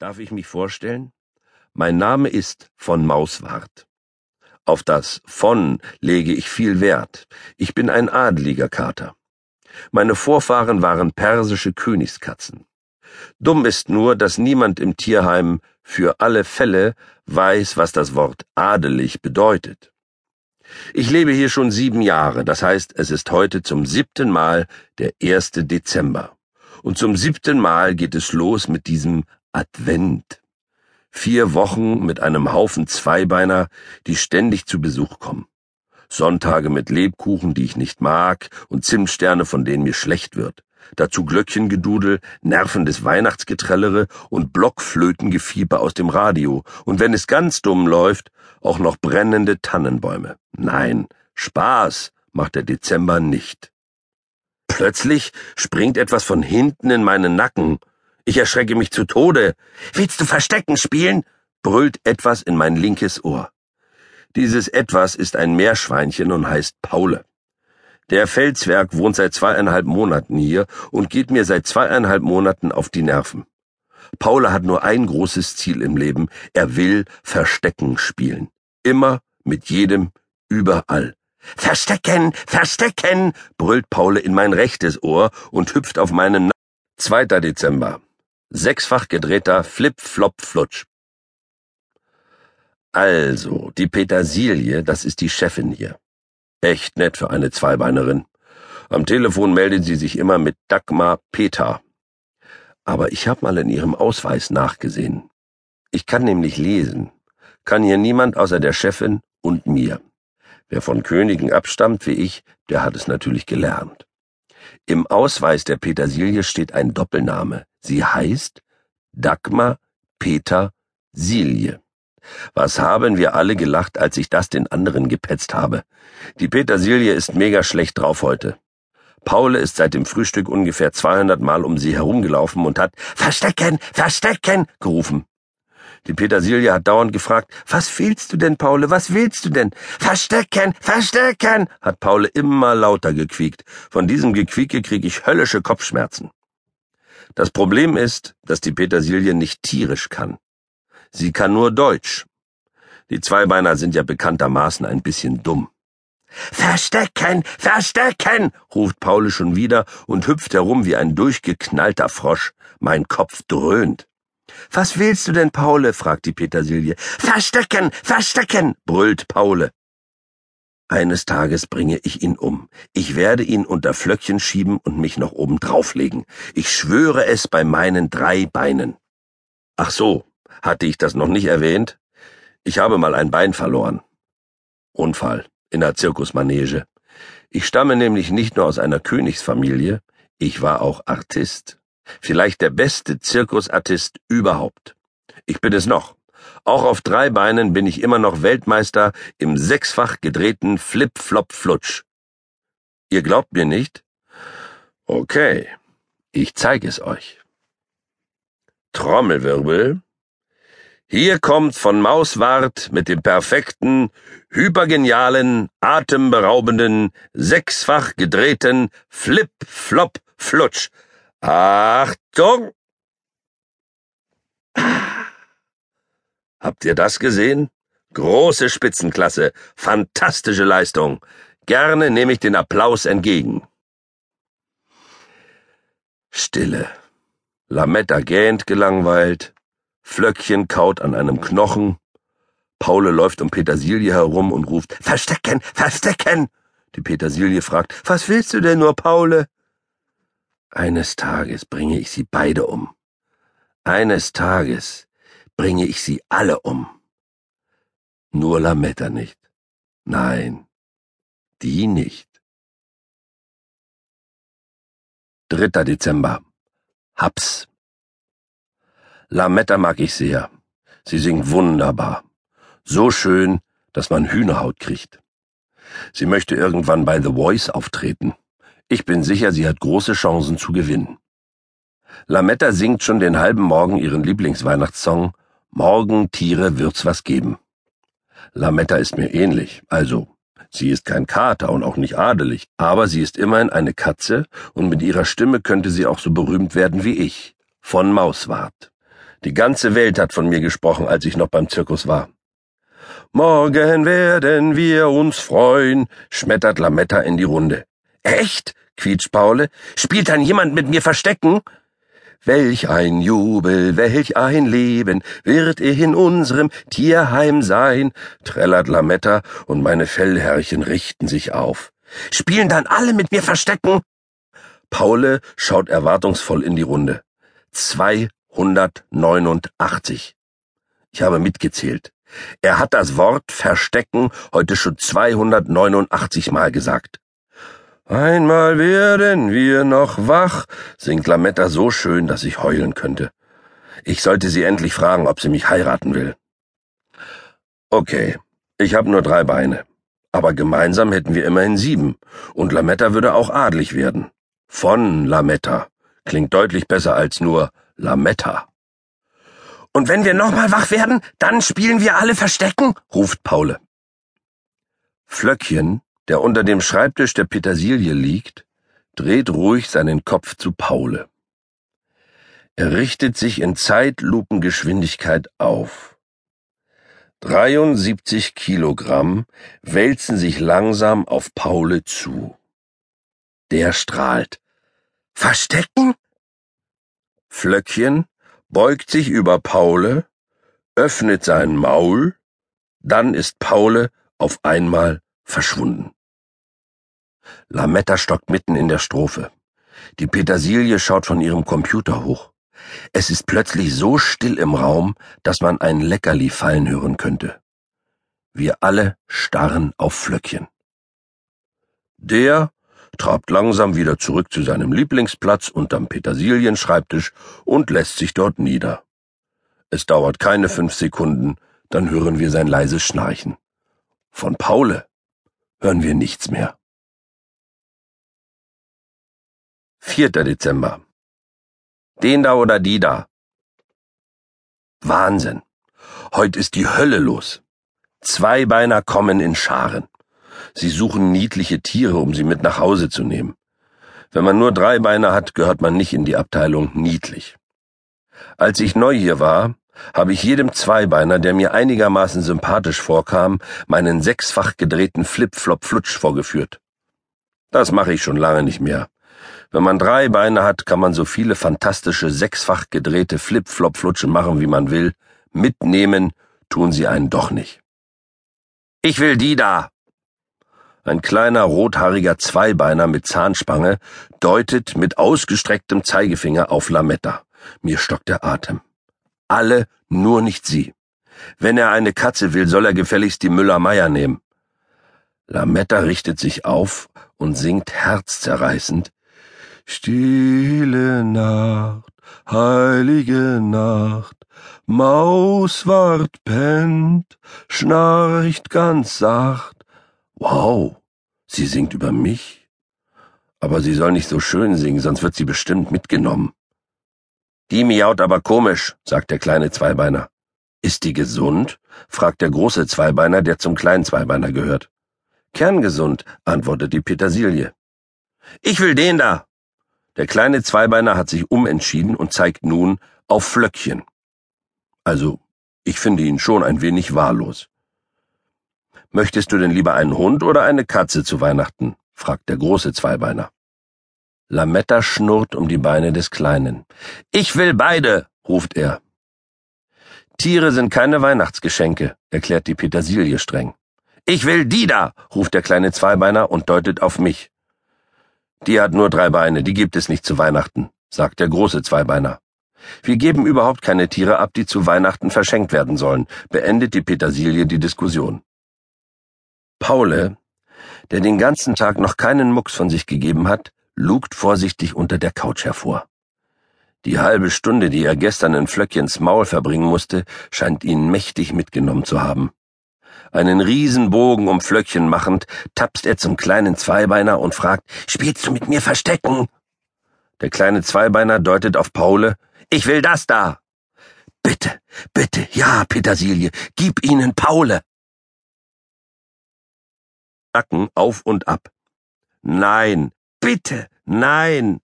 Darf ich mich vorstellen? Mein Name ist von Mauswart. Auf das von lege ich viel Wert. Ich bin ein adeliger Kater. Meine Vorfahren waren persische Königskatzen. Dumm ist nur, dass niemand im Tierheim für alle Fälle weiß, was das Wort adelig bedeutet. Ich lebe hier schon sieben Jahre, das heißt, es ist heute zum siebten Mal der erste Dezember. Und zum siebten Mal geht es los mit diesem Advent. Vier Wochen mit einem Haufen Zweibeiner, die ständig zu Besuch kommen. Sonntage mit Lebkuchen, die ich nicht mag, und Zimtsterne, von denen mir schlecht wird. Dazu Glöckchengedudel, nervendes Weihnachtsgetrellere und Blockflötengefieber aus dem Radio. Und wenn es ganz dumm läuft, auch noch brennende Tannenbäume. Nein, Spaß macht der Dezember nicht. Plötzlich springt etwas von hinten in meinen Nacken. Ich erschrecke mich zu Tode. Willst du Verstecken spielen? brüllt etwas in mein linkes Ohr. Dieses etwas ist ein Meerschweinchen und heißt Paule. Der Felswerk wohnt seit zweieinhalb Monaten hier und geht mir seit zweieinhalb Monaten auf die Nerven. Paule hat nur ein großes Ziel im Leben. Er will Verstecken spielen. Immer, mit jedem, überall. Verstecken, verstecken, brüllt Paule in mein rechtes Ohr und hüpft auf meinen Na 2. Dezember. Sechsfach gedrehter Flip-Flop-Flutsch. Also, die Petersilie, das ist die Chefin hier. Echt nett für eine Zweibeinerin. Am Telefon meldet sie sich immer mit Dagmar Peter. Aber ich hab mal in ihrem Ausweis nachgesehen. Ich kann nämlich lesen. Kann hier niemand außer der Chefin und mir. Wer von Königen abstammt wie ich, der hat es natürlich gelernt. Im Ausweis der Petersilie steht ein Doppelname. Sie heißt Dagmar Peter Silje. Was haben wir alle gelacht, als ich das den anderen gepetzt habe. Die Petersilie ist mega schlecht drauf heute. Paule ist seit dem Frühstück ungefähr 200 Mal um sie herumgelaufen und hat Verstecken, Verstecken gerufen. Die Petersilie hat dauernd gefragt, was willst du denn, Paule, was willst du denn? Verstecken, verstecken, hat Paule immer lauter gequiekt. Von diesem Gequieke krieg ich höllische Kopfschmerzen. Das Problem ist, dass die Petersilie nicht tierisch kann. Sie kann nur Deutsch. Die Zweibeiner sind ja bekanntermaßen ein bisschen dumm. Verstecken, verstecken, ruft Paule schon wieder und hüpft herum wie ein durchgeknallter Frosch. Mein Kopf dröhnt. Was willst du denn, Paule? fragt die Petersilie. Verstecken, verstecken, brüllt Paule. Eines Tages bringe ich ihn um. Ich werde ihn unter Flöckchen schieben und mich noch oben drauflegen. Ich schwöre es bei meinen drei Beinen. Ach so, hatte ich das noch nicht erwähnt? Ich habe mal ein Bein verloren. Unfall in der Zirkusmanege. Ich stamme nämlich nicht nur aus einer Königsfamilie, ich war auch Artist. Vielleicht der beste Zirkusartist überhaupt. Ich bin es noch. Auch auf drei Beinen bin ich immer noch Weltmeister im sechsfach gedrehten Flip-Flop-Flutsch. Ihr glaubt mir nicht? Okay, ich zeige es euch. Trommelwirbel. Hier kommt von Mauswart mit dem perfekten, hypergenialen, atemberaubenden, sechsfach gedrehten Flip-Flop-Flutsch Achtung! Habt ihr das gesehen? Große Spitzenklasse, fantastische Leistung. Gerne nehme ich den Applaus entgegen. Stille. Lametta gähnt gelangweilt, Flöckchen kaut an einem Knochen, Paule läuft um Petersilie herum und ruft Verstecken, verstecken. Die Petersilie fragt Was willst du denn nur, Paule? Eines Tages bringe ich sie beide um. Eines Tages bringe ich sie alle um. Nur Lametta nicht. Nein, die nicht. 3. Dezember. Haps. Lametta mag ich sehr. Sie singt wunderbar. So schön, dass man Hühnerhaut kriegt. Sie möchte irgendwann bei The Voice auftreten. Ich bin sicher, sie hat große Chancen zu gewinnen. Lametta singt schon den halben Morgen ihren Lieblingsweihnachtssong Morgen, Tiere, wird's was geben. Lametta ist mir ähnlich, also sie ist kein Kater und auch nicht adelig, aber sie ist immerhin eine Katze und mit ihrer Stimme könnte sie auch so berühmt werden wie ich, von Mauswart. Die ganze Welt hat von mir gesprochen, als ich noch beim Zirkus war. Morgen werden wir uns freuen, schmettert Lametta in die Runde. Echt? quietscht Paule. Spielt dann jemand mit mir Verstecken? Welch ein Jubel, welch ein Leben wird in unserem Tierheim sein, trällert Lametta und meine Fellherrchen richten sich auf. Spielen dann alle mit mir Verstecken? Paule schaut erwartungsvoll in die Runde. 289. Ich habe mitgezählt. Er hat das Wort Verstecken heute schon 289 Mal gesagt. Einmal werden wir noch wach, singt Lametta so schön, dass ich heulen könnte. Ich sollte sie endlich fragen, ob sie mich heiraten will. Okay, ich habe nur drei Beine. Aber gemeinsam hätten wir immerhin sieben, und Lametta würde auch adlig werden. Von Lametta. Klingt deutlich besser als nur Lametta. Und wenn wir nochmal wach werden, dann spielen wir alle Verstecken, ruft Paule. Flöckchen der unter dem Schreibtisch der Petersilie liegt, dreht ruhig seinen Kopf zu Paule. Er richtet sich in Zeitlupengeschwindigkeit auf. 73 Kilogramm wälzen sich langsam auf Paule zu. Der strahlt. Verstecken? Flöckchen beugt sich über Paule, öffnet sein Maul, dann ist Paule auf einmal verschwunden. Lametta stockt mitten in der Strophe. Die Petersilie schaut von ihrem Computer hoch. Es ist plötzlich so still im Raum, dass man ein Leckerli fallen hören könnte. Wir alle starren auf Flöckchen. Der trabt langsam wieder zurück zu seinem Lieblingsplatz unterm Petersilienschreibtisch und lässt sich dort nieder. Es dauert keine fünf Sekunden, dann hören wir sein leises Schnarchen. Von Paule hören wir nichts mehr. 4. Dezember. Den da oder die da. Wahnsinn. Heute ist die Hölle los. Zweibeiner kommen in Scharen. Sie suchen niedliche Tiere, um sie mit nach Hause zu nehmen. Wenn man nur drei Beine hat, gehört man nicht in die Abteilung niedlich. Als ich neu hier war, habe ich jedem Zweibeiner, der mir einigermaßen sympathisch vorkam, meinen sechsfach gedrehten Flip-Flop-Flutsch vorgeführt. Das mache ich schon lange nicht mehr. Wenn man drei Beine hat, kann man so viele fantastische sechsfach gedrehte Flip-Flop-Flutschen machen, wie man will. Mitnehmen tun sie einen doch nicht. Ich will die da. Ein kleiner rothaariger Zweibeiner mit Zahnspange deutet mit ausgestrecktem Zeigefinger auf Lametta. Mir stockt der Atem. Alle, nur nicht sie. Wenn er eine Katze will, soll er gefälligst die Müller-Meyer nehmen. Lametta richtet sich auf und singt herzzerreißend Stille Nacht, heilige Nacht, Mauswart pennt, schnarcht ganz sacht. Wow, sie singt über mich? Aber sie soll nicht so schön singen, sonst wird sie bestimmt mitgenommen. Die miaut aber komisch, sagt der kleine Zweibeiner. Ist die gesund? fragt der große Zweibeiner, der zum kleinen Zweibeiner gehört. Kerngesund, antwortet die Petersilie. Ich will den da, der kleine Zweibeiner hat sich umentschieden und zeigt nun auf Flöckchen. Also, ich finde ihn schon ein wenig wahllos. Möchtest du denn lieber einen Hund oder eine Katze zu Weihnachten? fragt der große Zweibeiner. Lametta schnurrt um die Beine des Kleinen. Ich will beide, ruft er. Tiere sind keine Weihnachtsgeschenke, erklärt die Petersilie streng. Ich will die da, ruft der kleine Zweibeiner und deutet auf mich. Die hat nur drei Beine, die gibt es nicht zu Weihnachten, sagt der große Zweibeiner. Wir geben überhaupt keine Tiere ab, die zu Weihnachten verschenkt werden sollen, beendet die Petersilie die Diskussion. Paule, der den ganzen Tag noch keinen Mucks von sich gegeben hat, lugt vorsichtig unter der Couch hervor. Die halbe Stunde, die er gestern in Flöckchens Maul verbringen musste, scheint ihn mächtig mitgenommen zu haben. Einen Riesenbogen um Flöckchen machend, tapst er zum kleinen Zweibeiner und fragt, Spielst du mit mir Verstecken? Der kleine Zweibeiner deutet auf Paule, Ich will das da. Bitte, bitte, ja, Petersilie, gib ihnen Paule. Nacken auf und ab. Nein, bitte, nein,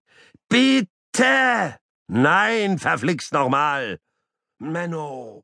bitte, nein, verflixt nochmal. Menno!